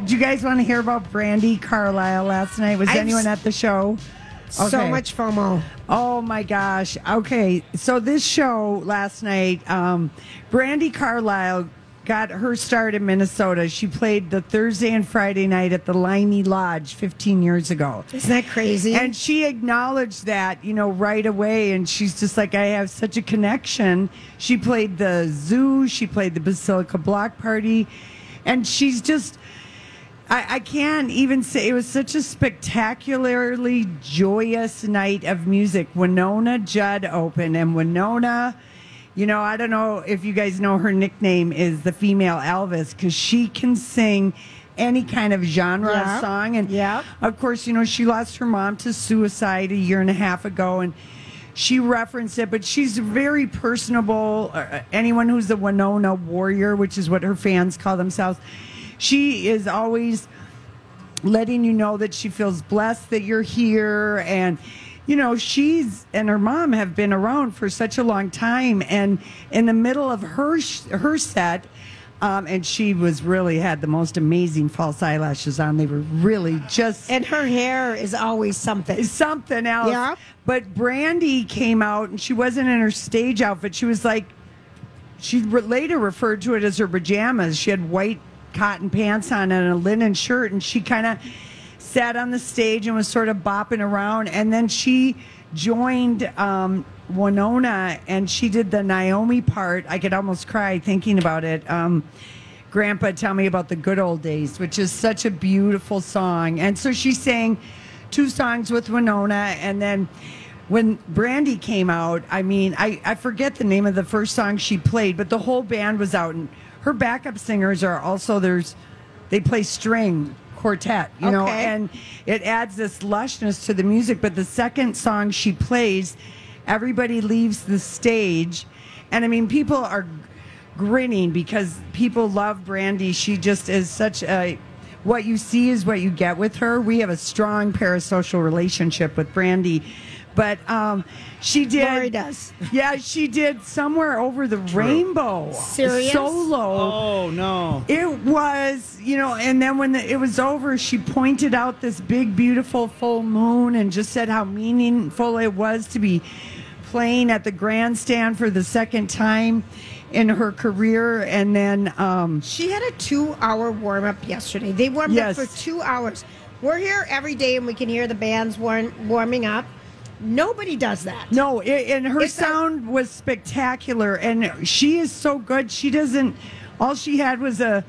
Did you guys want to hear about Brandi Carlile last night? Was I've anyone at the show? So much FOMO. Oh my gosh. Okay. So this show last night, um, Brandi Carlile got her start in Minnesota. She played the Thursday and Friday night at the Liney Lodge 15 years ago. Isn't that crazy? And she acknowledged that, you know, right away. And she's just like, I have such a connection. She played the zoo, she played the Basilica Block Party. And she's just, I, I can't even say it was such a spectacularly joyous night of music. Wynonna Judd opened, and Wynonna, you know, I don't know if you guys know her nickname is the female Elvis because she can sing any kind of genre Yeah. song. And Yeah. of course, you know, she lost her mom to suicide a year and a half ago, and she referenced it, but she's very personable. Uh, anyone who's a Wynonna warrior, which is what her fans call themselves, she is always letting you know that she feels blessed that you're here and you know she's and her mom have been around for such a long time and in the middle of her sh- her set um, and she was really had the most amazing false eyelashes on they were really just and her hair is always something. something else. Yeah. But Brandi came out and she wasn't in her stage outfit. She was like, she later referred to it as her pajamas. She had white cotton pants on and a linen shirt, and she kind of sat on the stage and was sort of bopping around. And then she joined um, Wynonna and she did the Naomi part. I could almost cry thinking about it. Um, Grandpa, tell me about the good old days, which is such a beautiful song. And so she sang two songs with Wynonna, and then when Brandi came out, I mean, I, I forget the name of the first song she played, but the whole band was out, and her backup singers are also there's they play string quartet, you know, Okay. and it adds this lushness to the music. But the second song she plays, everybody leaves the stage, and I mean, people are grinning because people love Brandi. She just is such a what you see is what you get with her. We have a strong parasocial relationship with Brandi. But um, she did. Lori does. Yeah, she did somewhere over the rainbow. Serious? Solo. Oh no. It was, you know, and then when the, it was over, she pointed out this big, beautiful full moon and just said how meaningful it was to be playing at the grandstand for the second time in her career. And then, um, She had a two hour warm up yesterday. They warmed Yes. up for two hours. We're here every day and we can hear the bands warm, warming up. Nobody does that. no, it, and her It's a- sound was spectacular. And she is so good. She doesn't, all she had was a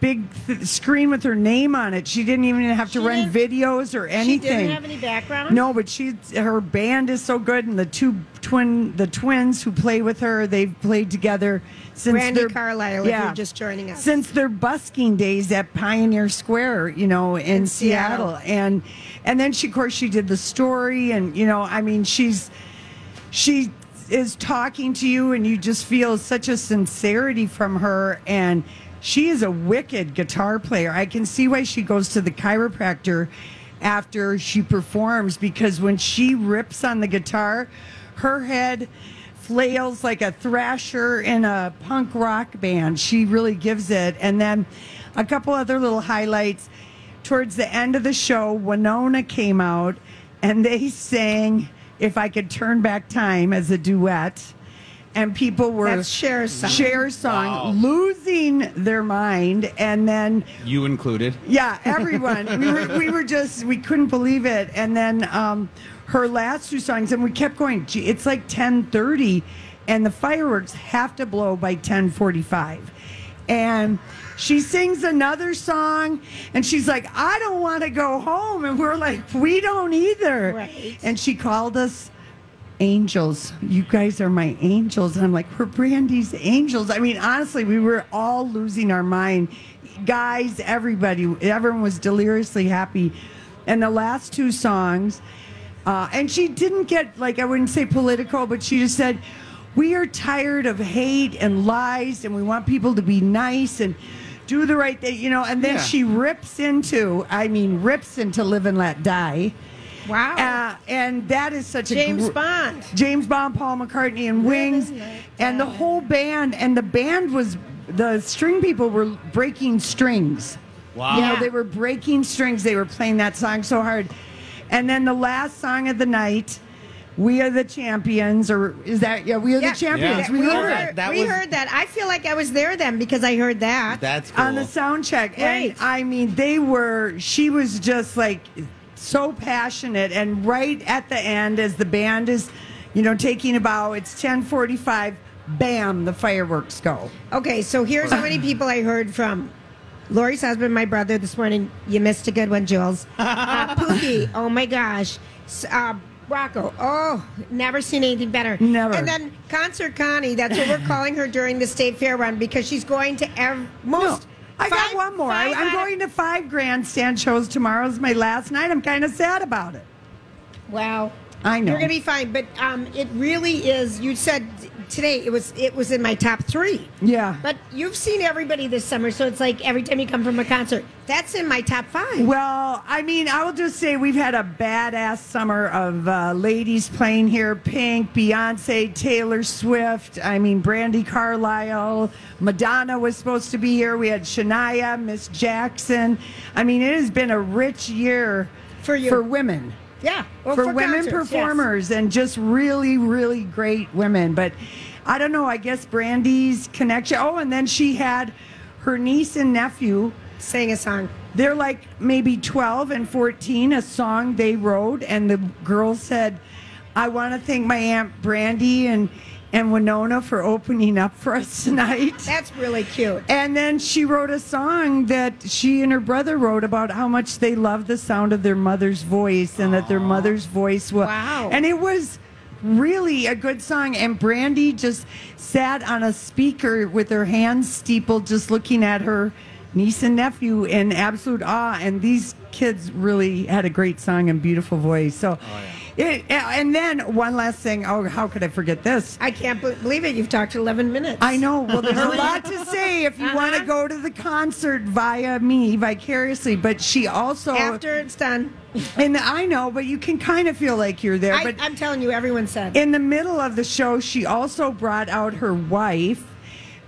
big th- screen with her name on it. She didn't even have to She run videos or anything. She didn't have any background. No, but she her band is so good, and the two twin the twins who play with her, they've played together since Brandi their Carlile, if you're just joining us. since their busking days at Pioneer Square, you know, in, In Seattle. Seattle. and and then she of course she did the story, and you know, I mean, she's she is talking to you and you just feel such a sincerity from her and she is a wicked guitar player i can see why she goes to the chiropractor after she performs because when she rips on the guitar her head flails like a thrasher in a punk rock band she really gives it and then a couple other little highlights towards the end of the show wynonna came out and they sang if I could turn back time as a duet. and people were That's Cher's song. Cher's song, losing their mind, and then You included. yeah, everyone. we were we were just we couldn't believe it. And then um, her last two songs, and we kept going. It's like ten thirty, and the fireworks have to blow by ten forty five, and. She sings another song and she's like, I don't want to go home. And we're like, we don't either. Right. And she called us angels. You guys are my angels. And I'm like, we're Brandi's angels. I mean, honestly, we were all losing our mind. Guys, everybody, everyone was deliriously happy. And the last two songs, uh, and she didn't get, like, I wouldn't say political, but she just said, we are tired of hate and lies, and we want people to be nice and do the right thing, you know. And then Yeah. she rips into, I mean, rips into Live and Let Die. Wow. Uh, and that is such a James gr- Bond. James Bond, Paul McCartney, and Wings, and and the whole band. And the band was the string people were breaking strings. Wow. You know, Yeah. they were breaking strings. They were playing that song so hard. And then the last song of the night, "We Are the Champions," or is that yeah? We are Yeah. the champions. Yeah. We, we heard heard, That we was- heard that. I feel like I was there then because I heard that. That's cool. on the sound check. And I mean, they were, she was just like so passionate. And right at the end, as the band is, you know, taking a bow, it's 1045, bam, the fireworks go. Okay, so here's how many people I heard from. Lori's husband, my brother, this morning. You missed a good one, Jules. Uh, Pookie, oh my gosh. Uh, Rocco, oh, never seen anything better. Never. And then Concert Connie, that's what we're calling her during the state fair run because she's going to ev- No, most. I got one more. I, I'm going to five grandstand shows tomorrow. Is my last night. I'm kind of sad about it. Wow. I know. You're gonna be fine, but um, it really is. You said today it was it was in my top three. Yeah. But you've seen everybody this summer, so it's like every time you come from a concert, that's in my top five. Well, I mean, I will just say we've had a badass summer of uh, ladies playing here Pink, Beyonce, Taylor Swift. I mean, Brandi Carlile, Madonna was supposed to be here. We had Shania, Miss Jackson. I mean, it has been a rich year For you. for women. Yeah, well, for, women concerts, yes. performers and just really, really great women. But I don't know. I guess Brandi's connection. Oh, and then she had her niece and nephew. Sang a song. They're like maybe 12 and 14, a song they wrote. And the girl said, I want to thank my Aunt Brandi and, and Wynonna for opening up for us tonight. That's really cute. And then she wrote a song that she and her brother wrote about how much they love the sound of their mother's voice and that their mother's voice was. Wow. And it was really a good song. And Brandi just sat on a speaker with her hands steepled, just looking at her niece and nephew in absolute awe. And these kids really had a great song and beautiful voice. So. Oh, It, and then one last thing. Oh, how could I forget this? I can't believe it. You've talked 11 minutes. I know. Well, there's a lot to say if you want to Uh-huh. go to the concert via me vicariously. But she also, After it's done, and I know, but you can kind of feel like you're there. I, but I'm telling you, everyone said. in the middle of the show, she also brought out her wife.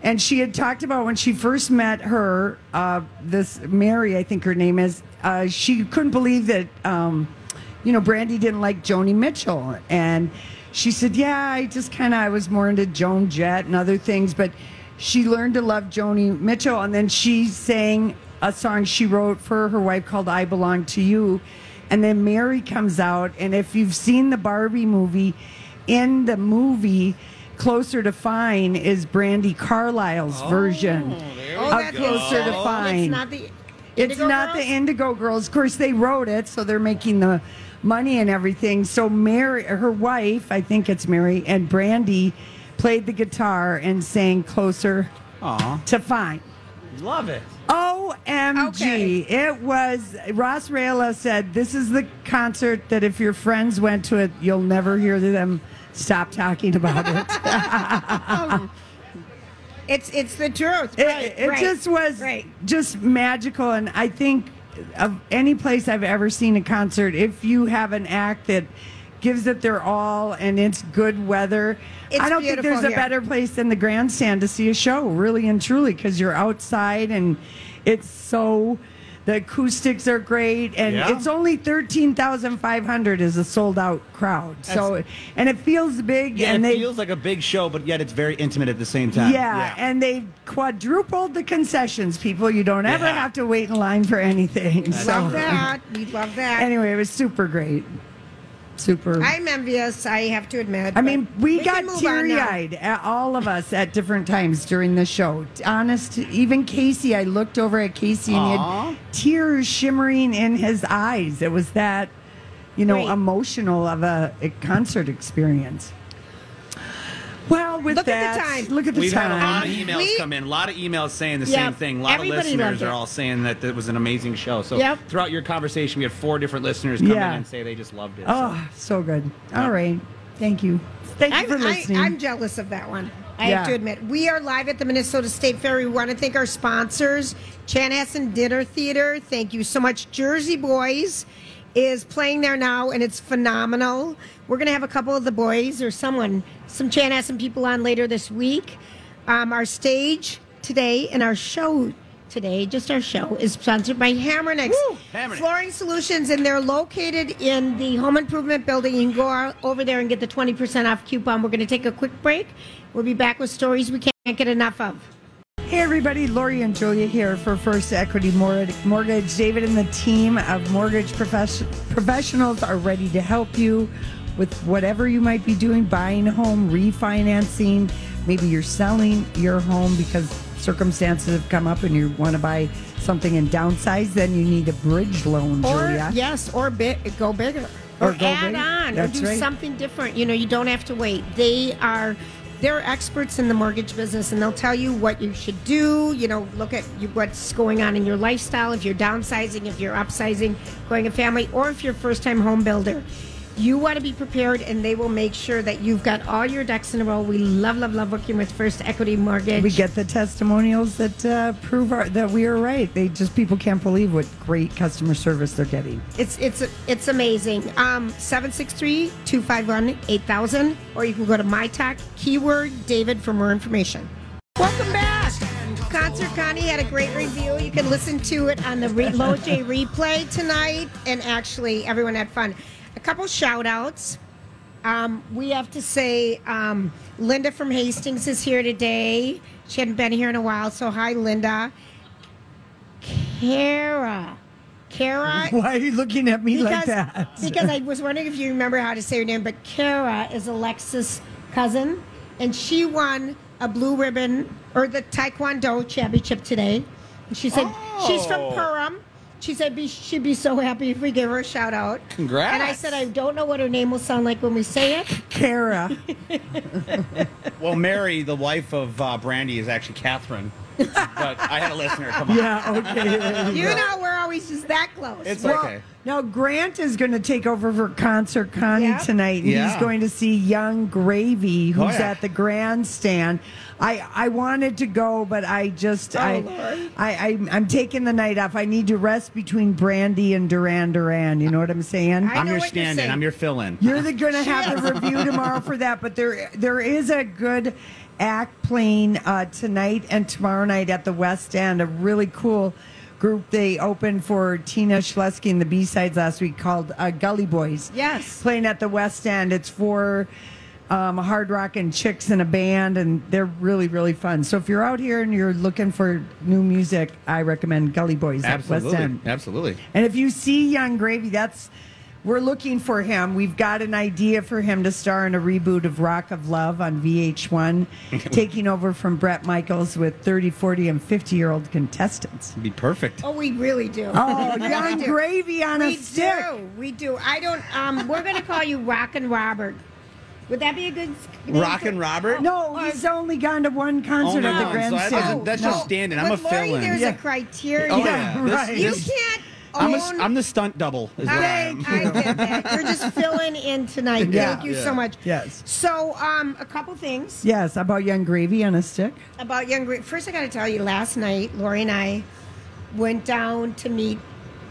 And she had talked about when she first met her, uh, this Mary, I think her name is, uh, she couldn't believe that, um, you know, Brandi didn't like Joni Mitchell. And she said, Yeah, I just kind of, I was more into Joan Jett and other things. But she learned to love Joni Mitchell. And then she sang a song she wrote for her wife called I Belong to You. And then Mary comes out. And if you've seen the Barbie movie, in the movie, Closer to Fine is Brandi Carlile's oh, version oh, of that's Closer to oh, Fine. It's not the. It's not Girls? the Indigo Girls. Of course, they wrote it, so they're making the money and everything. So Mary, her wife, I think it's Mary, and Brandi played the guitar and sang "Closer Aw. to Fine." Love it. OMG. Okay. It was, Ross Rayla said, this is the concert that if your friends went to it, you'll never hear them stop talking about it. It's it's the truth. It, Right, it right, just was right. just magical. And I think of any place I've ever seen a concert, if you have an act that gives it their all and it's good weather, It's I don't think there's a better place than the grandstand to see a show, really and truly, because you're outside and it's so The acoustics are great, and Yeah? it's only thirteen thousand five hundred is a sold out crowd. So, and it feels big, Yeah, and it they feels like a big show, but yet it's very intimate at the same time. yeah, and they quadrupled the concessions. People, you don't ever Yeah. have to wait in line for anything. So, Love that. We love that. anyway, it was super great. Super. I'm envious. I have to admit. I mean, but we, got move on now. teary eyed, all of us at different times during the show. Honest, even Casey, I looked over at Casey and he had tears shimmering in his eyes. It was that, you know, Great. emotional of a, a concert experience. Well, with Look at the time. look at the We've time. had a lot of um, emails We- come in, a lot of emails saying the Yeah, same thing. A lot of everybody listeners are all saying that it was an amazing show. So Yep. throughout your conversation, we had four different listeners come Yeah. in and say they just loved it. Oh, so good. All right. Thank you. Thank you I'm, for I, listening. I'm jealous of that one. I Yeah. have to admit. We are live at the Minnesota State Fair. We want to thank our sponsors, Chanhassen Dinner Theater. Thank you so much. Jersey Boys is playing there now, and it's phenomenal. We're going to have a couple of the boys or someone, some Chan has some people on later this week. Um, our stage today and our show today, just our show, is sponsored by Hamernick's. Woo, Hamernick's. Flooring Solutions, and they're located in the Home Improvement Building. You can go out over there and get the 20% off coupon. We're going to take a quick break. We'll be back with stories we can't get enough of. Hey everybody, Lori and Julia here for First Equity Mortgage. David and the team of mortgage profes- professionals are ready to help you with whatever you might be doing, buying a home, refinancing. Maybe you're selling your home because circumstances have come up and you want to buy something and downsize, then you need a bridge loan, Or Julia. yes, or bi- go bigger, Or or, go add big. on, That's or do right. something different. You know, you don't have to wait. They are. They're experts in the mortgage business, and they'll tell you what you should do. You know, look at what's going on in your lifestyle. If you're downsizing, if you're upsizing, going a family, or if you're a first-time home builder, you want to be prepared, and they will make sure that you've got all your ducks in a row. We love, love, love working with First Equity Mortgage. We get the testimonials that uh, prove our, that we are right. They just people can't believe what great customer service they're getting. It's it's it's amazing. Um 763-251-8000 or you can go to my talk keyword David for more information. Welcome back. Concert Connie had a great review. You can listen to it on the re- Low J replay tonight and actually everyone had fun. A couple shout outs. Um, we have to say um, Linda from Hastings is here today. She hadn't been here in a while, so hi Linda. Kara. Kara Why are you looking at me like because, that? because I was wondering if you remember how to say her name, but Kara is Alexis' cousin, and she won a blue ribbon or the Taekwondo championship today. And she said she's from Oh. Purim. She said be, she'd be so happy if we gave her a shout out. Congrats. And I said I don't know what her name will sound like when we say it. Kara. Well, Mary, the wife of uh, Brandi, is actually Catherine. but I had a listener. Come on. Yeah, okay. you You know we're always just that close. It's Well, okay. Now Grant is going to take over for concert Connie Yeah. tonight, and he's going to see Yung Gravy, who's Oh, yeah. at the grandstand. I I wanted to go, but I just I, Oh, Lord. I I I'm taking the night off. I need to rest between Brandi and Duran Duran. You know what I'm saying? I I'm your stand-in. I'm your fill-in. You're the, going to have the review tomorrow for that, but there there is a good act playing uh, tonight and tomorrow night at the West End. A really cool group they opened for Tina Schlieske and the B sides last week called uh, Gully Boys. Yes. playing at the West End. It's for um, hard rock and chicks in a band, and they're really really fun. So if you're out here and you're looking for new music, I recommend Gully Boys at West Absolutely. End. Absolutely. And if you see Yung Gravy, that's we're looking for him. We've got an idea for him to star in a reboot of Rock of Love on VH1, taking over from Bret Michaels with 30, 40, and 50 year old contestants. It'd be perfect. oh, we really do. Oh, We Young do. Gravy on we a stick. We do. We do. I don't. Um, we're going to call you Rockin' Robert. Would that be a good name Rockin' for- Robert? No, he's only gone to one concert Oh, at the no. grandstand. So that's- that's just standing. I'm With a Lori, fill-in. There's Yeah. a criteria. Oh, Yeah, yeah. This- right. You this- can't I'm, a, own. I'm the stunt double. Is what I am. I, I get that. You're just filling in tonight. Yeah. Thank you Yeah. so much. Yes. So, um, a couple things Yes, about Yung Gravy on a stick. about young. Gra- First, I got to tell you. Last night, Lori and I went down to meet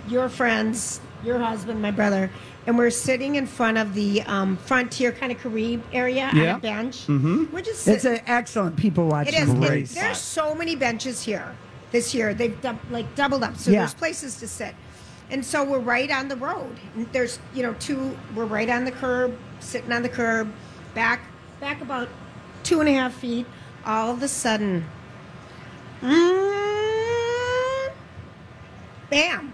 your friends, your husband, my brother, and we're sitting in front of the um, frontier kind of Carib area on a bench. Mm-hmm. We're just It's an excellent people watching. It is. Great It, there's so many benches here. this year. They've dou- like doubled up, so Yeah. there's places to sit. And so we're right on the road. There's you know two. We're right on the curb, sitting on the curb, back back about two and a half feet. All of a sudden, mm, bam!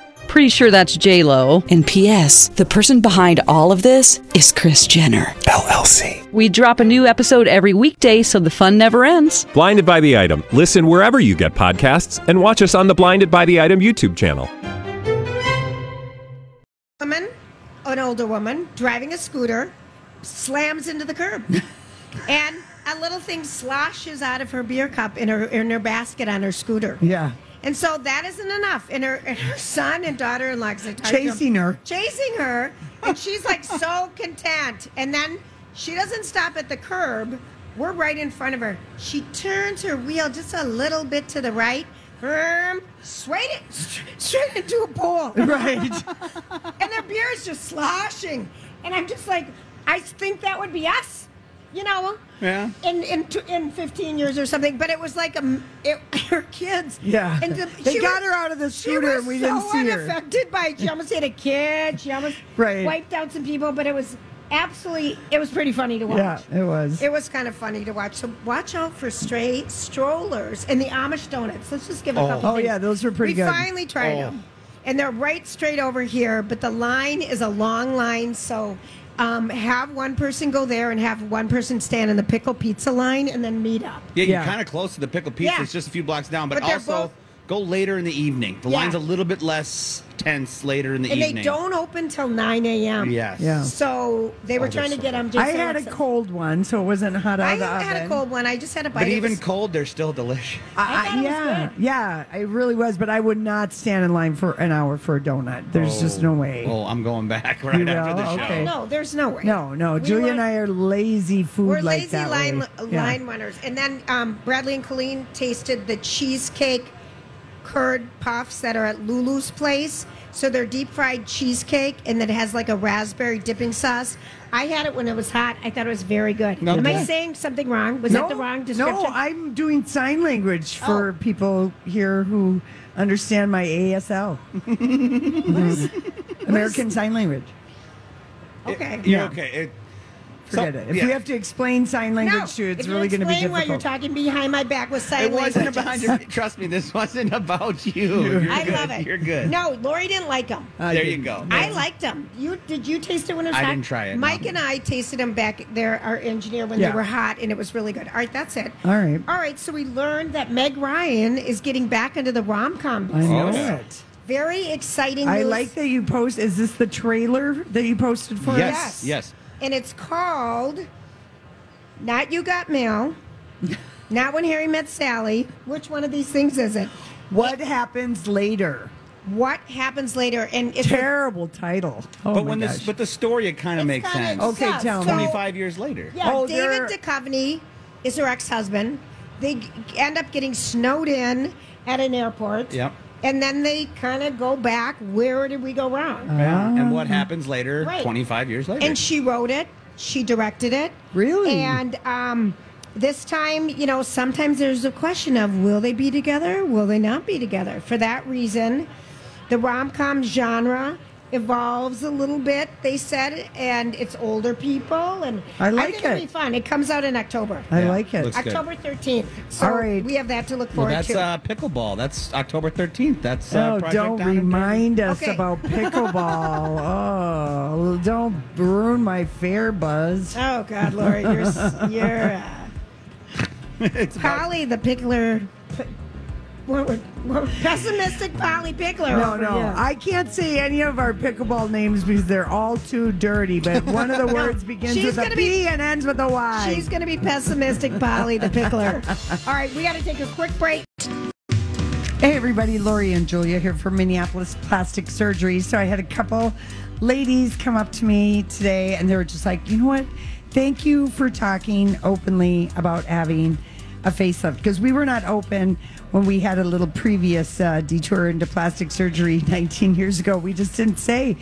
Pretty sure that's J Lo. And P.S. The person behind all of this is Kris Jenner. LLC. We drop a new episode every weekday, so the fun never ends. Blinded by the item. Listen wherever you get podcasts, and watch us on the Blinded by the Item YouTube channel. woman, an older woman, driving a scooter, slams into the curb, and a little thing sloshes out of her beer cup in her in her basket on her scooter. Yeah. And so that isn't enough. And her, and her son and daughter-in-law 'cause I talked to them, Chasing her. chasing her, and she's like so content. And then she doesn't stop at the curb. We're right in front of her. She turns her wheel just a little bit to the right. Um, straight, it, straight into a pole Right. and their beer is just sloshing. And I'm just like, I think that would be us, you know? Yeah. In in t- in 15 years or something. But it was like um, it, her kids. Yeah. And the, They she got was- her out of the was and we so didn't see her. unaffected by. She almost hit a kid. She almost Right. wiped out some people. But it was absolutely. It was pretty funny to watch. Yeah, it was. It was kind of funny to watch. So watch out for stray strollers and the Amish donuts. Let's just give a couple. Oh, things. yeah, those were pretty we good. We finally tried Oh. them, and they're right straight over here. But the line is a long line, so um, have one person go there and have one person stand in the pickle pizza line, and then meet up. Yeah, Yeah. you're kind of close to the Pickle Pizza. Yeah. It's just a few blocks down, but, But they're also both- go later in the evening. The Yeah. line's a little bit less tense later in the And evening. they don't open till nine a.m. Yes. Yeah. So they were Oh, trying to they're get so them. good. I had a cold one, so it wasn't hot out I of the had a cold one. I just had a bite. But It even was- cold, they're still delicious. I, I thought it was yeah, good. yeah, it really was. But I would not stand in line for an hour for a donut. There's just no way. Oh, I'm going back right You after will? the show. Okay. no, there's no way. No, no. We Julia were- and I are lazy food We're like lazy that. line way. Yeah. line runners. And then um, Bradley and Colleen tasted the cheesecake curd puffs that are at Lulu's place. So they're deep fried cheesecake and then it has like a raspberry dipping sauce. I had it when it was hot. I thought it was very good. No, Am I saying something wrong? Was that the wrong description? No, I'm doing sign language for Oh. people here who understand my ASL. American Sign Language. okay. You're Yeah. okay. It, Forget so- it. If yeah. we have to explain sign language No, to you, it's really going to be explain why you're difficult. talking behind my back with sign language. It wasn't language. about your. Trust me, this wasn't about you. You're I good. love it. You're good. No, Lori didn't like them. Ah, I there you didn't. go. I liked them. You did you taste it when it was I hot? didn't try it, Mike no. and I tasted them back there, our engineer, when Yeah. they were hot, and it was really good. All right, that's it. All right. All right, so we learned that Meg Ryan is getting back into the rom com I business. know yeah. it. Very exciting. I like that you post. Is this the trailer that you posted for Yes. us? Yes. Yes. And it's called "Not You Got Mail." Not when Harry met Sally. Which one of these things is it? What happens later? What happens later? And it's Terrible title. Oh but my when gosh. this, but the story, it kind of makes kinda sense. Okay, sus. tell me. So- 25 years later. Yeah, Oh, David they're- Duchovny is her ex-husband. They g- end up getting snowed in at an airport. Yep. And then they kind of go back. Where did we go wrong? Yeah. And what happens later? Right. 25 years later. and she wrote it. She directed it. Really? And um, this time, you know, sometimes there's a question of will they be together? Will they not be together? For that reason, the rom com genre evolves a little bit. They said, and it's older people, and I like think it'll be fun. It comes out in October. I Yeah, like it. looks good. October 13th. So All right. we have that to look well, forward that's to. uh, pickleball. That's October 13th. That's uh, Oh, Project don't Down and Dirty. remind us Okay. about pickleball. oh, don't ruin my fair buzz. oh, God, Lori, you're, s- you're uh, Polly the pickler. What, what, pessimistic Polly pickler. No, no, here. I can't say any of our pickleball names because they're all too dirty. But one of the words begins she's with a P be- and ends with a Y. She's going to be pessimistic Polly the pickler. All right, we got to take a quick break. Hey, everybody, Lori and Julia here from Minneapolis Plastic Surgery. So I had a couple ladies come up to me today and they were just like, you know what? Thank you for talking openly about having a facelift because we were not open when we had a little previous uh, detour into plastic surgery 19 years ago. We just didn't say.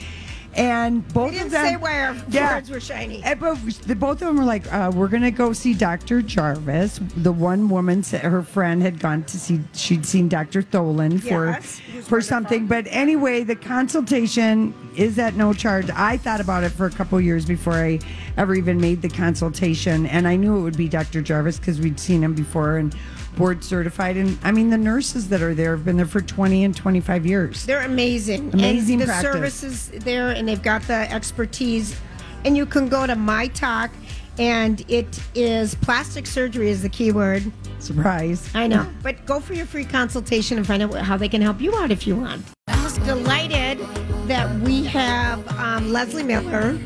And both of them, say why our words were shiny. Eh, but the, both of them were like, uh, "We're gonna go see Dr. Jarvis." The one woman said her friend had gone to see; she'd seen Dr. Tholen for Yes, who's for something. But anyway, the consultation is at no charge. I thought about it for a couple years before I ever even made the consultation, and I knew it would be Dr. Jarvis because we'd seen him before and board certified. And I mean, the nurses that are there have been there for twenty and twenty five years. They're amazing. Amazing and the practice. services there, and they've got the expertise. And you can go to My Talk, and it is plastic surgery is the key word. Surprise! I know, but go for your free consultation and find out how they can help you out if you want. I'm delighted that we have um, Leslie Miller.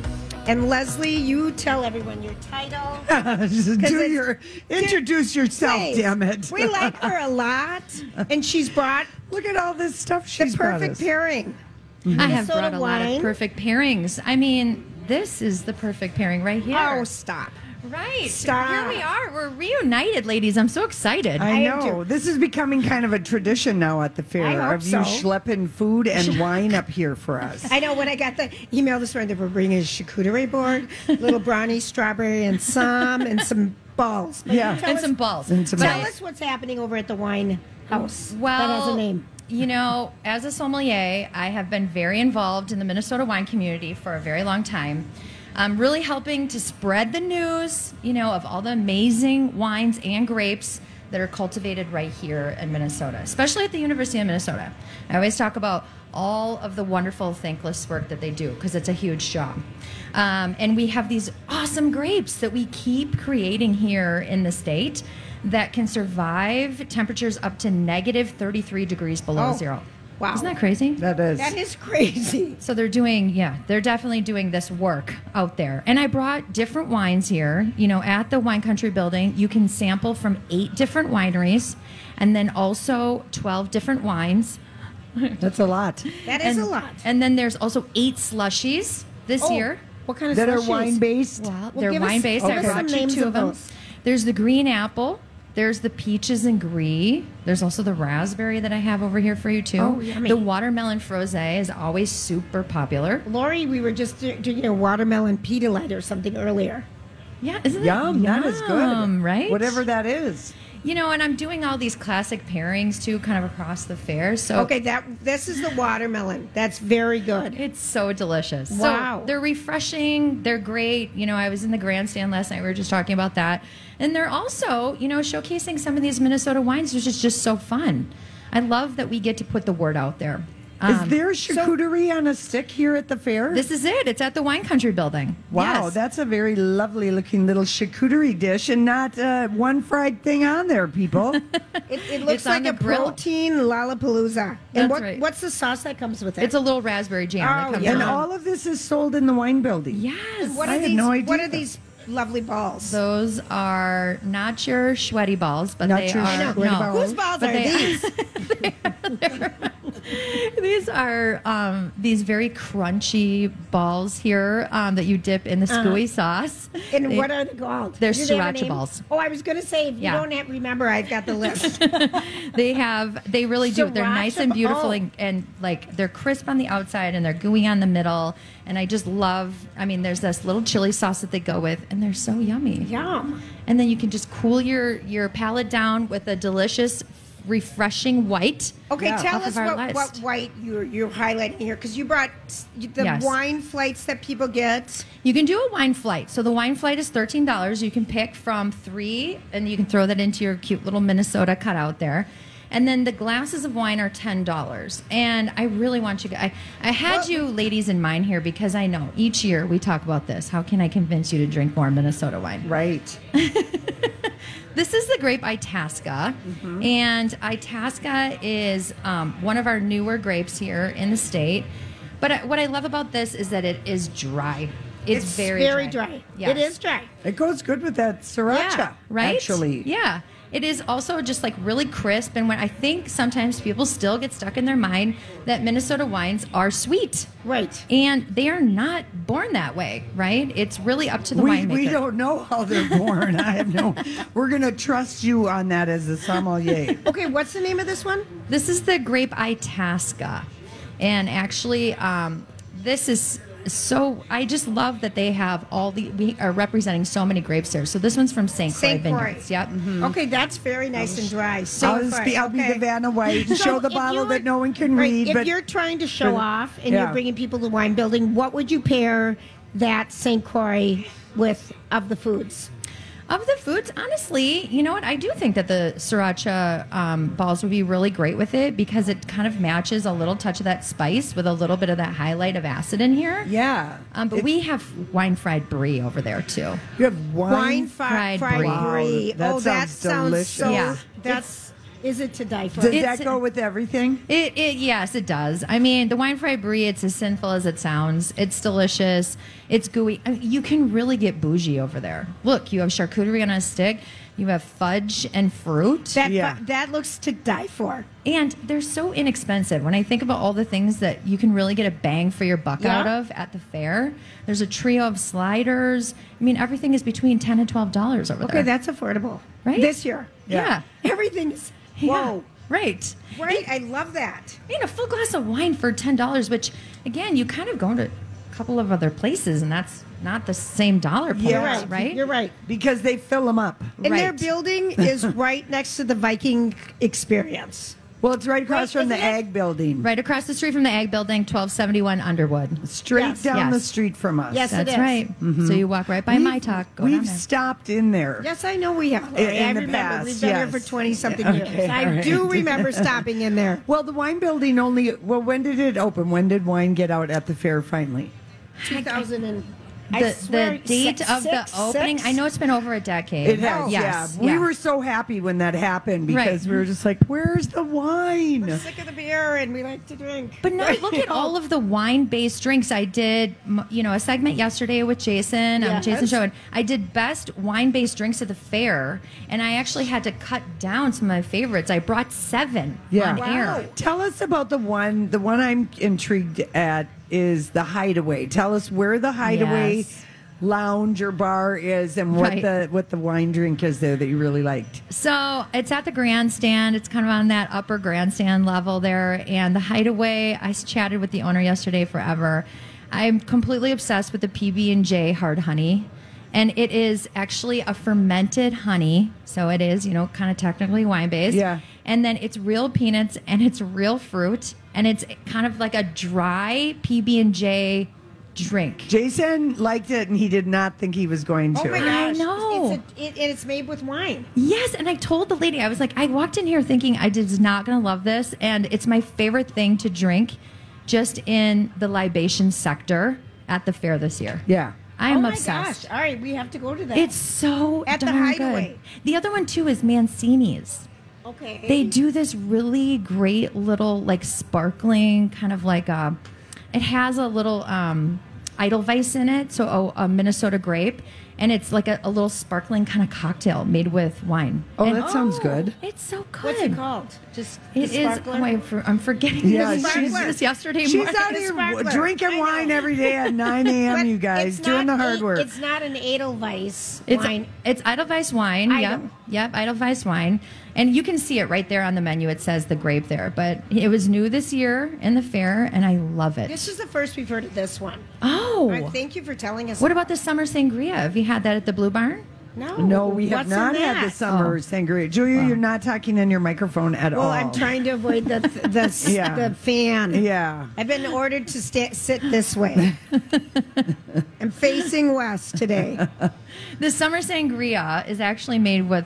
And Leslie, you tell everyone your title. Do your introduce yourself, Please. damn it. We like her a lot, and she's brought Look at all this stuff the she's brought perfect us. pairing. Mm-hmm. I have Minnesota brought a lot wine. of perfect pairings. I mean, this is the perfect pairing right here. Oh, stop. Right. stop. Here we are. We're reunited, ladies. I'm so excited. I I know. too. This is becoming kind of a tradition now at the fair I hope of you schlepping food and wine up here for us. I know when I got the email this morning, they were bringing a charcuterie board, little brownie, strawberry, and some, and some balls. But Yeah. tell and us- some balls. And some Tell balls. us what's happening over at the wine house. Well, that has a name. You know, as a sommelier, I have been very involved in the Minnesota wine community for a very long time. Um, really helping to spread the news, you know, of all the amazing wines and grapes that are cultivated right here in Minnesota, especially at the University of Minnesota. I always talk about all of the wonderful, thankless work that they do because it's a huge job. Um, and we have these awesome grapes that we keep creating here in the state that can survive temperatures up to negative 33 degrees below Oh, zero. Wow. Isn't that crazy? That is. That is crazy. So they're doing, yeah, they're definitely doing this work out there. And I brought different wines here. You know, at the Wine Country building, you can sample from eight different wineries and then also 12 different wines. That's a lot. That is and, a lot. And then there's also eight slushies this Oh, year. What kind of That are slushies? wine based. Well, Well, they're wine based. give I us brought some you names two of of them. those. There's the green apple. There's the peaches and brie. There's also the raspberry that I have over here for you too. Oh, yummy. The watermelon frosé is always super popular. Lori, we were just drinking a watermelon Pedialyte or something earlier. Yeah, isn't Yum, it that is yum, good. right? Whatever that is. You know, and I'm doing all these classic pairings too, kind of across the fair. So Okay, that this is the watermelon. That's very good. It's so delicious. Wow. So they're refreshing. They're great. You know, I was in the grandstand last night. We were just talking about that. And they're also, you know, showcasing some of these Minnesota wines, which is just so fun. I love that we get to put the word out there. Is Um, there charcuterie on a stick here at the fair? This is it. It's at the Wine Country building. wow, Yes. that's a very lovely looking little charcuterie dish and not uh, one fried thing on there, people. It, it looks It's like a the grill. protein lollapalooza. And That's what, right. what's the sauce that comes with it? It's a little raspberry jam that Oh, comes yeah. and all of this is sold in the wine building. Yes. what I are had these? no What are these lovely balls? Those are not your sweaty balls, but Not they your are sweaty no. balls. Whose balls But are they- these? These are um, these very crunchy balls here um, that you dip in the scooey sauce. And They- what are they called? They're Do they have a sriracha name? balls. Oh, I was going to say, if you Yeah. don't have, remember, I've got the list. They have they really do. They're nice and beautiful and, and like they're crisp on the outside and they're gooey on the middle. And I just love. I mean, there's this little chili sauce that they go with, and they're so yummy. Yum. And then you can just cool your your palate down with a delicious, refreshing white. Okay, Yeah. tell Off us of our what, list. what white you're, you're highlighting here because you brought s- the Yes. wine flights that people get. You can do a wine flight. So the wine flight is thirteen dollars. You can pick from three, and you can throw that into your cute little Minnesota cutout there. And then the glasses of wine are ten dollars. And I really want you guys. I, I had you ladies in mind here because I know each year we talk about this. How can I convince you to drink more Minnesota wine? Right. This is the grape Itasca, and Itasca is um, one of our newer grapes here in the state. But I, what I love about this is that it is dry. It's, It's very very dry. dry. Yes. It is dry. It goes good with that sriracha. Yeah, right? Actually, Yeah. It is also just like really crisp. And when I think sometimes people still get stuck in their mind that Minnesota wines are sweet. Right. And they are not born that way, right? It's really up to the we, winemaker. we don't know how they're born. I have no. We're gonna trust you on that as a sommelier. Okay, what's the name of this one? This is the grape Itasca. And actually, um, this is so, I just love that they have all the, we are representing so many grapes here. So this one's from St. Croix St. Croix. Vineyards. Yep. Mm-hmm. Okay, that's very nice and dry. Oh, I'll, just be, I'll be the Vanna White and So show the bottle you that no one can right, read. If but you're trying to show but- off and yeah. you're bringing people to wine building, what would you pair that St. Croix with of the foods? Of the foods, honestly, you know what? I do think that the sriracha um, balls would be really great with it because it kind of matches a little touch of that spice with a little bit of that highlight of acid in here. yeah, Um, but It- we have wine fried brie over there too. you have wine. Wine fried fried, fried brie. brie. Wow, that oh, that sounds sounds delicious. so. Yeah. That's is it to die for? Does It's- that go with everything? It, it yes, it does. I mean, the wine fried brie. It's as sinful as it sounds. It's delicious. It's gooey. I mean, you can really get bougie over there. Look, you have charcuterie on a stick. You have fudge and fruit. that Yeah. that looks to die for. And they're so inexpensive. When I think about all the things that you can really get a bang for your buck Yeah. out of at the fair, there's a trio of sliders. I mean, everything is between ten and twelve dollars over Okay, there. Okay, that's affordable. Right? This year. yeah. Everything's Yeah. whoa. Right. Right? I love that. I mean, a full glass of wine for ten dollars, which again, you kind of go to a couple of other places, and that's not the same dollar point, You're right. right? You're right. Because they fill them up. And their building is right next to the Viking experience. Well, it's right across Right, from the isn't it? ag building. Right across the street from the Ag Building, twelve seventy one Underwood. Straight Yes. down Yes. the street from us. Yes, it That's is. right. Mm-hmm. So you walk right by We've- my talk. Go We've there. stopped in there. Yes, I know we have. In- in I the remember. past, We've been here for 20 something Okay, years. I all right. do remember stopping in there. Well, the wine building only. Well, when did it open? When did wine get out at the fair finally? 2000 and I The, swear, the date six- of the six- opening, six? I know it's been over a decade. It has. yes. yeah. We were so happy when that happened because Right. we were just like, "Where's the wine?" We're sick of the beer and we like to drink. But now look at all of the wine-based drinks. I did, m- you know, a segment yesterday with Jason, um, Jason Show, and I did best wine-based drinks at the fair, and I actually had to cut down some of my favorites. I brought seven Yeah. on Wow. air. Tell us about the one. The one I'm intrigued at is the Hideaway. Tell us where the Hideaway Yes. lounge or bar is, and what Right. the what the wine drink is there that you really liked. So it's at the grandstand. It's kind of on that upper grandstand level there. And the Hideaway, I chatted with the owner yesterday forever. I'm completely obsessed with the PB and J hard honey, and it is actually a fermented honey. So it is, you know, kind of technically wine based. Yeah. And then it's real peanuts and it's real fruit and it's kind of like a dry PB and J drink. Jason liked it, and he did not think he was going oh to. Oh my I gosh. know. It's, a, it, and it's made with wine. Yes, and I told the lady, I was like, I walked in here thinking I was not going to love this, and it's my favorite thing to drink just in the libation sector at the fair this year. Yeah. I'm obsessed. oh my obsessed. gosh. All right, we have to go to that. It's so At the Hideaway. good. The other one too is Mancini's. Okay. They do this really great little like sparkling kind of like a. It has a little um, Edelweiss in it, so a, a Minnesota grape, and it's like a, a little sparkling kind of cocktail made with wine. Oh, And- that sounds oh, good. It's so good. What's it called? Just It the is. Oh, I'm, for, I'm forgetting. Yeah, this. she's- this yesterday She's morning. out The here sparkler. drinking wine every day at 9 a.m. You guys doing the hard work. It's not an Edelweiss It's wine. it's Edelweiss wine. Yep, yep, Edelweiss wine, and you can see it right there on the menu. It says the grape there, but it was new this year in the fair, and I love it. This is the first we've heard of this one. oh, All right, thank you for telling us. what about the summer sangria? Have had that at the Blue Barn? No, no, we have What's not in had the summer Oh. sangria. Julia, you're not talking in your microphone at Well, all. I'm trying to avoid the the, Yeah. the fan. Yeah. I've been ordered to sta sit this way. I'm facing west today. The summer sangria is actually made with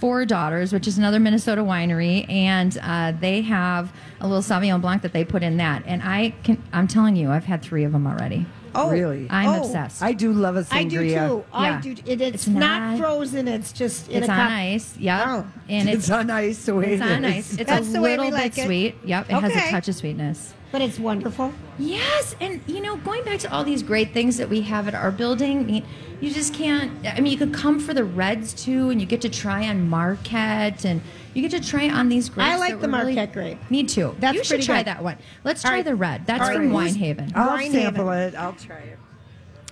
Four Daughters, which is another Minnesota winery, and uh, they have a little Sauvignon Blanc that they put in that. And I can, I'm telling you, I've had three of them already. Oh, Really? I'm Oh. obsessed. I do love a sangria. I do too. I do. It, it's, It's not, not- frozen. It's just in it's a on cup. ice. Yep. Oh. And It's, it's, on ice the way it's it on ice. It's That's a the way we little like bit it. sweet. Yep. It has a touch of sweetness. But it's wonderful. Yes, and you know, going back to all these great things that we have at our building, I mean, you just can't. I mean, you could come for the reds too, and you get to try on Marquette, and you get to try on these grapes. I like that the were really- Marquette grape. Me too. That's you should try good. that one. Let's All try right. the red. That's All from right. Winehaven. I'll Wine sample it. I'll try it.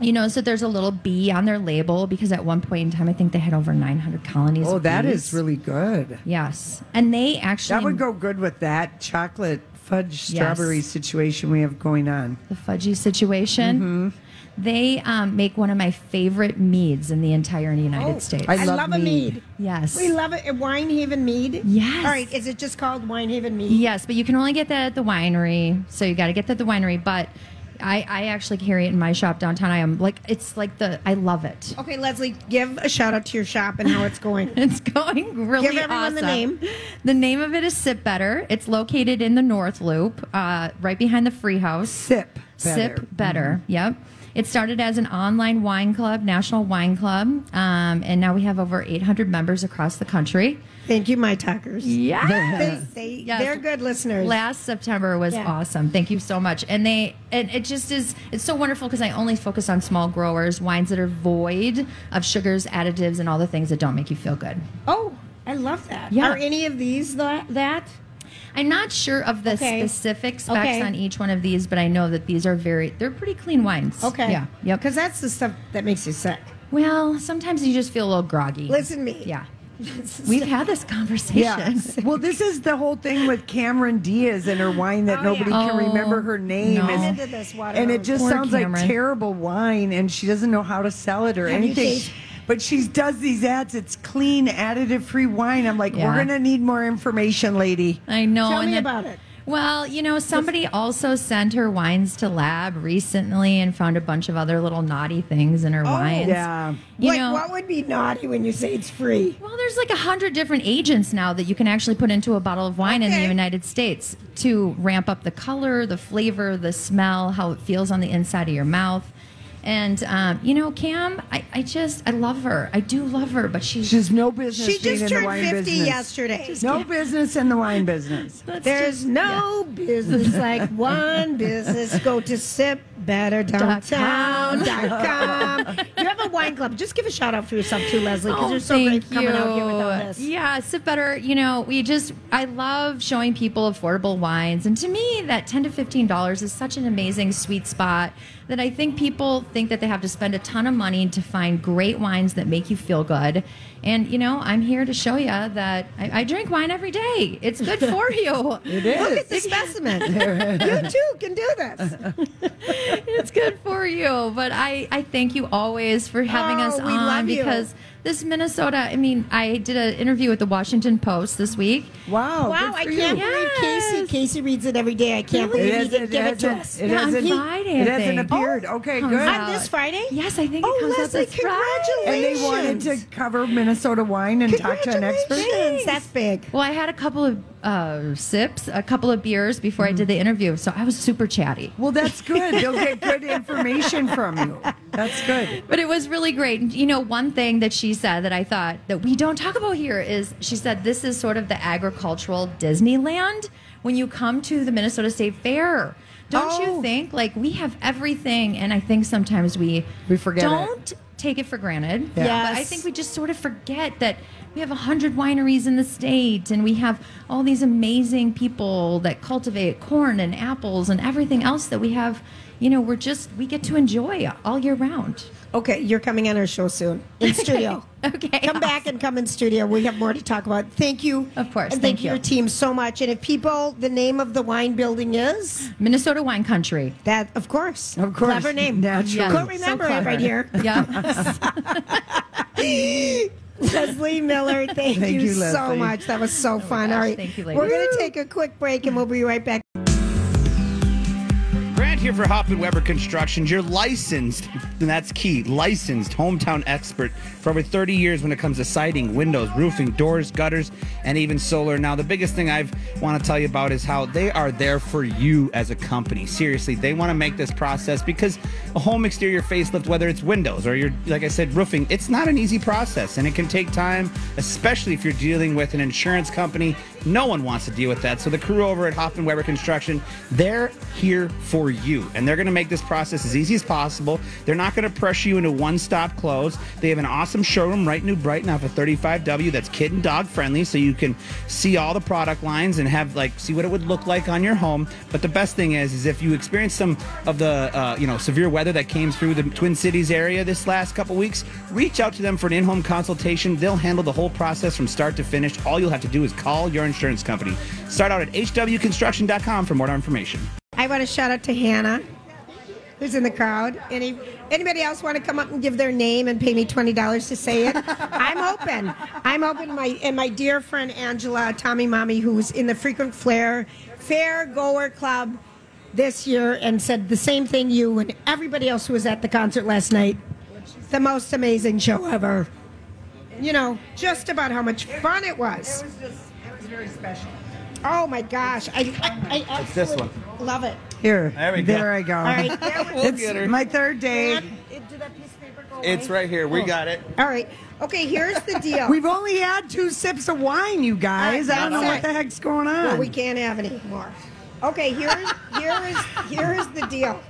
You know, so there's a little bee on their label because at one point in time, I think they had over 900 colonies. Oh, of that bees. is really good. yes, and they actually That would go good with that chocolate fudge strawberry situation we have going on. the fudgy situation. Mm-hmm. They um, make one of my favorite meads in the entire United Oh, States. I I, love love, a mead. mead. yes. We love it. A Winehaven mead. Yes. All right. Is it just called Winehaven mead? Yes, but you can only get that at the winery. So you got to get that at the winery. But I, I actually carry it in my shop downtown. I am like, it's like the, I love it. Okay, Leslee, give a shout out to your shop and how it's going. It's going really Give everyone the name. The name of it is Sip Better. It's located in the North Loop, uh, right behind the Free House. Sip better. Sip Better. Yep. It started as an online wine club, national wine club, um, and now we have over 800 members across the country. Thank you, my talkers. Yes. They, they, Yes. They're good listeners. Last September was Yeah. awesome. Thank you so much. And they and it just is it's so wonderful because I only focus on small growers, wines that are void of sugars, additives, and all the things that don't make you feel good. oh, I love that. Yeah. Are any of these that? that? I'm not sure of the Okay. specific specs Okay. on each one of these, but I know that these are very they're pretty clean wines. Okay. Yeah. Yep. Because that's the stuff that makes you sick. Well, sometimes you just feel a little groggy. Listen to me. Yeah. We've had this conversation. Yeah. well, this is the whole thing with Cameron Diaz and her wine that Oh, nobody yeah. can Oh, remember her name. no. is- I'm into this water and it just Poor sounds like terrible wine, and she doesn't know how to sell it or Have you anything. Tasted- But she does these ads. It's clean, additive-free wine. I'm like, Yeah. we're gonna need more information, lady. I know. Tell and me then- about it. Well, you know, somebody also sent her wines to lab recently and found a bunch of other little naughty things in her oh, wines. Oh, Yeah. You Like, know, what would be naughty when you say it's free? well, there's like a hundred different agents now that you can actually put into a bottle of wine in the United States to ramp up the color, the flavor, the smell, how it feels on the inside of your mouth. And um, you know, Cam, I, I just I love her. I do love her, but she's She's no business. She being just in the turned wine 50 business. yesterday. No business in the wine business. let's There's just- no business like one business. Go to you have a wine club. Just give a shout out for yourself too, Leslee, because Oh, you're so great coming out here with all you. this. Yeah, sip better. You know, we just I love showing people affordable wines, and to me, that ten to fifteen dollars is such an amazing sweet spot that I think people think that they have to spend a ton of money to find great wines that make you feel good. And you know, I'm here to show you that I, I drink wine every day. It's good for you. It Look at the specimen. you too can do this. it's good for you. But I, I thank you always for having Oh, us on love you. Because this Minnesota. I mean, I did an interview with the Washington Post this week. Wow. wow, good I can't you. believe Yes. Casey. Casey reads it every day. I can't Really? believe he didn't give it to us. It Yeah, hasn't, Friday, it hasn't think. appeared. okay, oh, good. out. On this Friday? Yes, I think it Oh, comes Leslee, out this Friday. And they wanted to cover Minnesota wine and talk to an expert. Congratulations. That's big. Well, I had a couple of uh, sips, a couple of beers before I did the interview, so I was super chatty. Well, that's good. They'll get good information from you. That's good. But it was really great. You know, one thing that she said that I thought that we don't talk about here is she said this is sort of the agricultural Disneyland when you come to the Minnesota State Fair. Don't Oh. you think? Like we have everything, and I think sometimes we We forget it. Don't take it for granted. Yeah. But I think we just sort of forget that we have a hundred wineries in the state, and we have all these amazing people that cultivate corn and apples and everything else that we have. You know, we're just we get to enjoy all year round. Okay, you're coming on our show soon in studio. Okay, Come back and come in studio. We have more to talk about. Thank you. Of course, And thank thank, you. your team so much. And if people, the name of the wine building is Minnesota Wine Country. that, of course. Of course. Clever name. Naturally. Yeah. Couldn't So remember it right here. Yeah. Leslee Miller, thank, Thank you, you, so much. That was so oh fun. gosh, All right. thank you, We're going to take a quick break and we'll be right back. Here for Hoffman Weber Constructions. You're licensed, and that's key, licensed hometown expert for over 30 years when it comes to siding, windows, roofing, doors, gutters, and even solar. Now, the biggest thing I want to tell you about is how they are there for you as a company. Seriously, they want to make this process because a home exterior facelift, whether it's windows or you're, like I said, roofing, it's not an easy process and it can take time, especially if you're dealing with an insurance company. No one wants to deal with that. So the crew over at Hoffman Weber Construction, they're here for you. And they're going to make this process as easy as possible. They're not going to pressure you into one stop close. They have an awesome showroom right in New Brighton off of 35W that's kid and dog friendly. So you can see all the product lines and have like see what it would look like on your home. But the best thing is, is if you experience some of the uh, you know severe weather that came through the Twin Cities area this last couple weeks, reach out to them for an in-home consultation. They'll handle the whole process from start to finish. All you'll have to do is call your insurance company. Start out at hwconstruction.com for more information. I want to shout out to Hannah, who's in the crowd. Any anybody else want to come up and give their name and pay me twenty dollars to say it? I'm open. I'm open. My and my dear friend Angela Tommy Mommy, who's in the frequent flare fair goer club this year, and said the same thing you and everybody else who was at the concert last night. The most amazing show ever. You know, just about how much fun it was. It was just, it was very special. Oh my gosh, I I, I It's this absolutely love it. Here, There we go. there I go. All right, there we- We'll it's get her. my third day. And, did that piece of paper go away? It's right here. We got it. All right. Okay, here's the deal. We've only had two sips of wine, you guys. I don't know what the heck's going on. well, we can't have any more. Okay, here's here is here is the deal.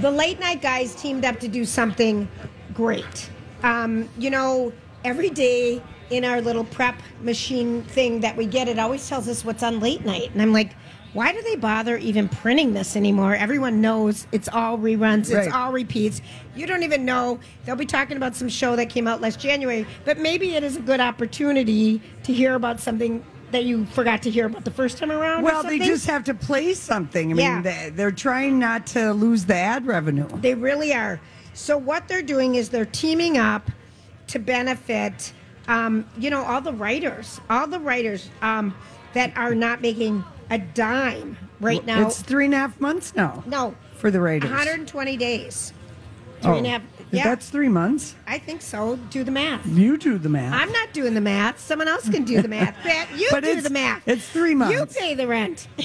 The late night guys teamed up to do something great. Um, you know, every day in our little prep machine thing that we get, it always tells us what's on late night, and I'm like. Why do they bother even printing this anymore? Everyone knows it's all reruns, Right. it's all repeats. You don't even know. They'll be talking about some show that came out last January, but maybe it is a good opportunity to hear about something that you forgot to hear about the first time around. Well, they just have to play something. I mean, Yeah. they, they're trying not to lose the ad revenue. They really are. So what they're doing is they're teaming up to benefit, um, you know, all the writers, all the writers um, that are not making a dime right now. It's three and a half months now. no, for the Raiders. 120 days. Three and a half. Oh, Yeah, That's three months. I think so. Do the math. You do the math. I'm not doing the math. Someone else can do the math. Pat, you But do the math. it's three months. You pay the rent.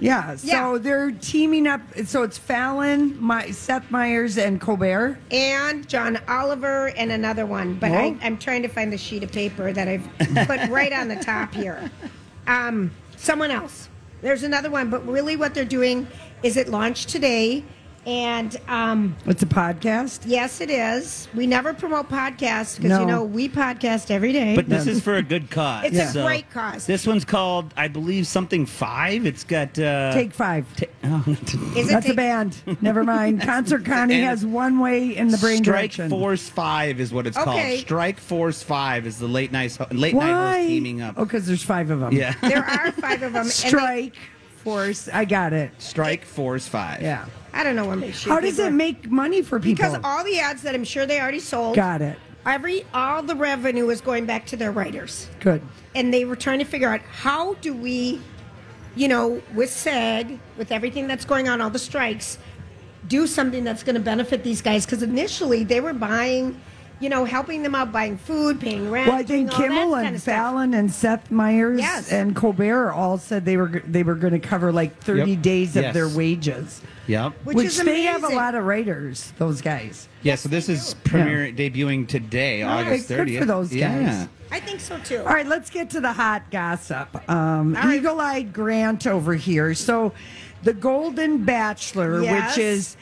yeah. So Yeah. they're teaming up. So it's Fallon, my, Seth Meyers, and Colbert. and John Oliver and another one. But I, Whoa. I'm trying to find the sheet of paper that I've put right on the top here. Um, someone else. There's another one, but really what they're doing is it launched today. And um, It's a podcast. yes, it is. We never promote podcasts because, No. you know, we podcast every day. But this is for a good cause. It's a great cause. This one's called, I believe, something five. It's got. Uh, Take five. oh, is it That's a band. Never mind. Concert Connie And has one way in the brain Strike direction. Force Five is what it's called. Strike Force Five is the late night late night host teaming up. Oh, because there's five of them. Yeah. There are five of them. and they- Strike Force. I got it. Strike Force Five. Yeah. I don't know my sheet How does it make money for people? Because all the ads that I'm sure they already sold. got it. Every all the revenue is going back to their writers. Good. and they were trying to figure out how do we, you know, with SAG, with everything that's going on, all the strikes, do something that's going to benefit these guys. Because initially they were buying, you know, helping them out, buying food, paying rent. Well, I think doing all that Kimmel kind and of. Fallon and Seth Meyers Yes. and Colbert all said they were they were going to cover like 30 Yep. days of Yes. their wages. Yep. Which, Which, is they have a lot of writers, those guys. Yeah. So this is premiere debuting today, All right, August good thirtieth. for those guys. Yeah. I think so too. All right, let's get to the hot gossip. Um, All right. Eagle Eyed Grant over here. So, The Golden Bachelor, Yes. which is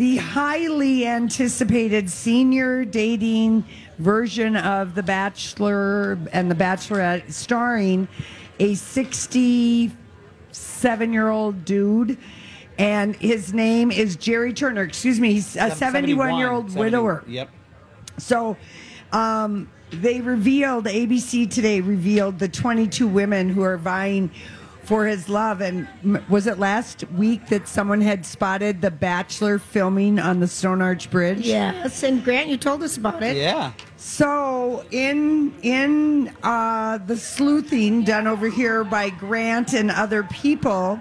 the highly anticipated senior dating version of The Bachelor and The Bachelorette, starring a 67 year old dude. And his name is Gerry Turner. Excuse me, he's a 71 year old widower. Yep. So, um, they revealed ABC today revealed the 22 women who are vying for his love. And was it last week that someone had spotted The Bachelor filming on the Stone Arch Bridge? Yes, and Grant, you told us about it. Yeah. So in in uh, the sleuthing done over here by Grant and other people,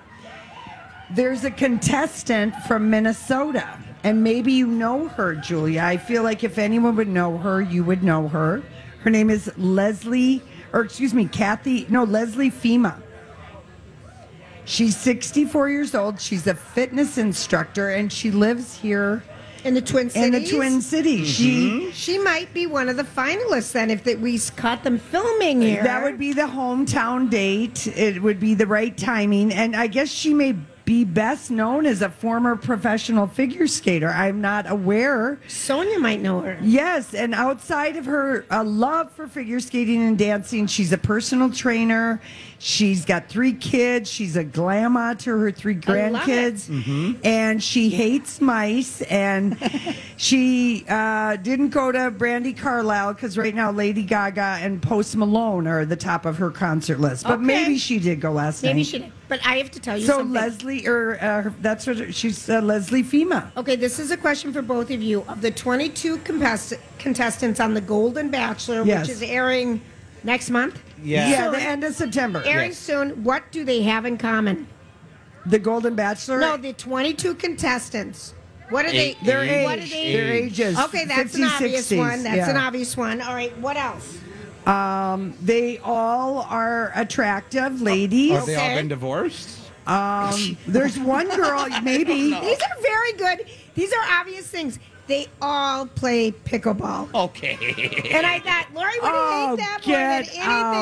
there's a contestant from Minnesota, and maybe you know her, Julia. I feel like if anyone would know her, you would know her. Her name is Leslie, or excuse me, Kathy, no, Leslie Fhima. She's 64 years old. She's a fitness instructor, and she lives here In the Twin Cities? in the Twin Cities. She She might be one of the finalists then if that we caught them filming here. That would be the hometown date. It would be the right timing. And I guess she may be best known as a former professional figure skater. I'm not aware. Sonia might know her. Yes, and outside of her uh, love for figure skating and dancing, she's a personal trainer. She's got three kids. She's a grandma to her three I love it. grandkids, and she hates mice. And she uh, didn't go to Brandi Carlile because right now Lady Gaga and Post Malone are at the top of her concert list. But Okay. maybe she did go last Maybe night. Maybe she did. But I have to tell you So something. Leslie, or uh, her- that's what she's uh, Leslie Fhima. Okay, this is a question for both of you. Of the 22 contest- contestants on The Golden Bachelor, Yes. which is airing next month, Yeah. Yeah, the end of September. airing soon, what do they have in common? The Golden Bachelor. No, the 22 contestants. What are they? Age- Their What are they? Their ages. Okay, that's an obvious 60s, one. That's yeah. an obvious one. All right, what else? Um, they all are attractive ladies. Have they all Okay. been divorced? Um, there's one girl, maybe. These are very good. These are obvious things. They all play pickleball. Okay. And I thought Lori would Oh, hate that more than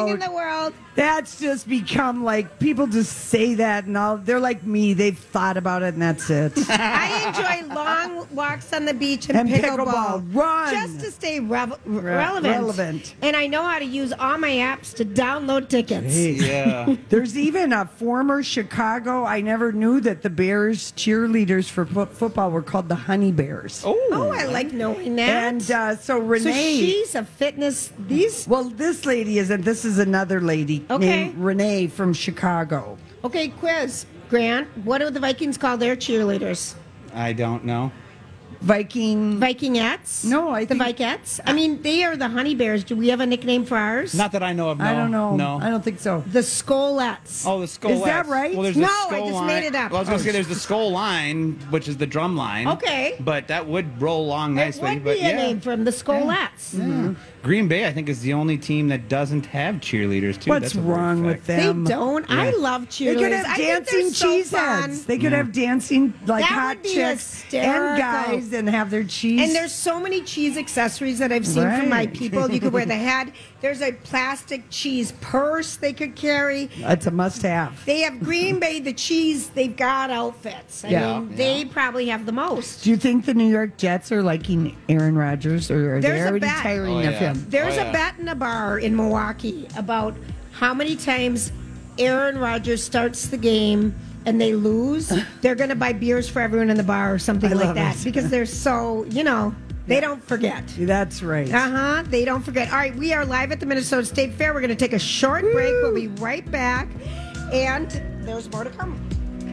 anything in the world. That's just become like people just say that, and all they're like me. They've thought about it, and that's it. I enjoy long walks on the beach and, And pickleball. pickleball. Run. Just to stay rev- relevant. relevant. And I know how to use all my apps to download tickets. yeah. There's even a former Chicago. I never knew that the Bears cheerleaders for fo- football were called the Honey Bears. Oh, I like knowing that. And uh, so so Renee. she's a fitness. These. well, this lady isn't. This is another lady Okay. named Renee from Chicago. Okay, quiz. Grant, what do the Vikings call their cheerleaders? I don't know. Viking. Vikingettes? No, I the think- Vikettes. I mean, they are the honey bears. Do we have a nickname for ours? Not that I know of. No. I don't know. No. I don't think so. the Skolettes. Oh, the skull. Is that right? Well, there's No, the I skull just line. made it up. Well, I was going to say there's the skull line, which is the drum line. Okay. But that would roll along it nicely. would but be yeah. a name from the Skolettes. Green Bay, I think, is the only team that doesn't have cheerleaders too. What's That's a weird wrong with fact. They them? don't. I love cheerleaders. They cheerleaders. could have think dancing they're so cheeseheads. fun. They could have mm. dancing like That hot would be chicks hysterical. and guys and have their cheese. And there's so many cheese accessories that I've seen from my Right. people. You could wear the hat. There's a plastic cheese purse they could carry. That's a must-have. They have Green Bay, the cheese, they've got outfits. I Yeah. mean, they probably have the most. Do you think the New York Jets are liking Aaron Rodgers, or are There's they a already bet. tiring Oh, of yeah. him? There's Oh, a yeah. bet in a bar in Milwaukee about how many times Aaron Rodgers starts the game and they lose. They're going to buy beers for everyone in the bar or something I like that it. because they're so, you know, they don't forget. That's right. Uh huh. They don't forget. All right, we are live at the Minnesota State Fair. We're going to take a short break. We'll be right back. And there's more to come.